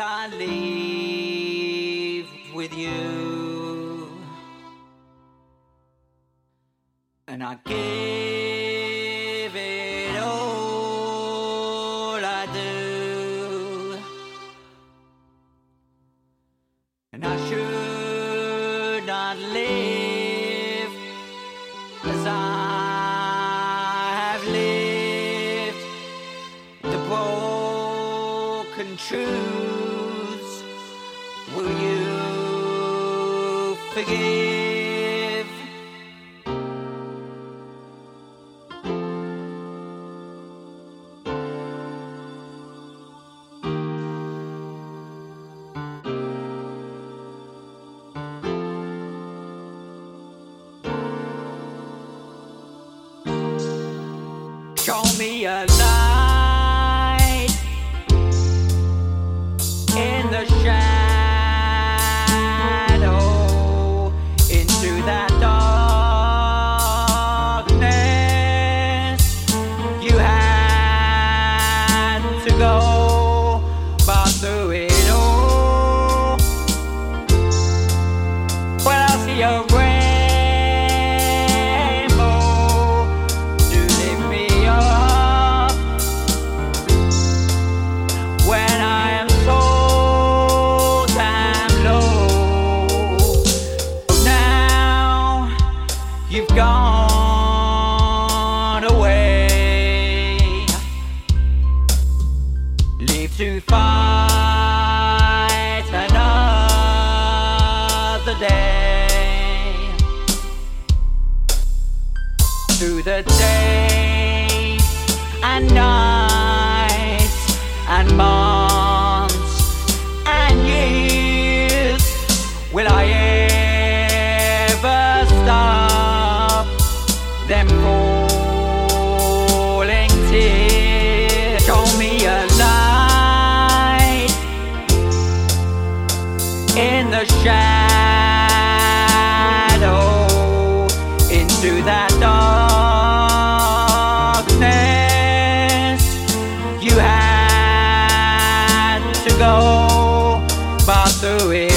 I leave with you. And I give it all I do. And I should not live as I have lived the broken truths. Forgive? Show me a light to fight another day through the day and nights and months and years. Will I ever stop them falling tears? Show me a light in the shadow into that dark. through it.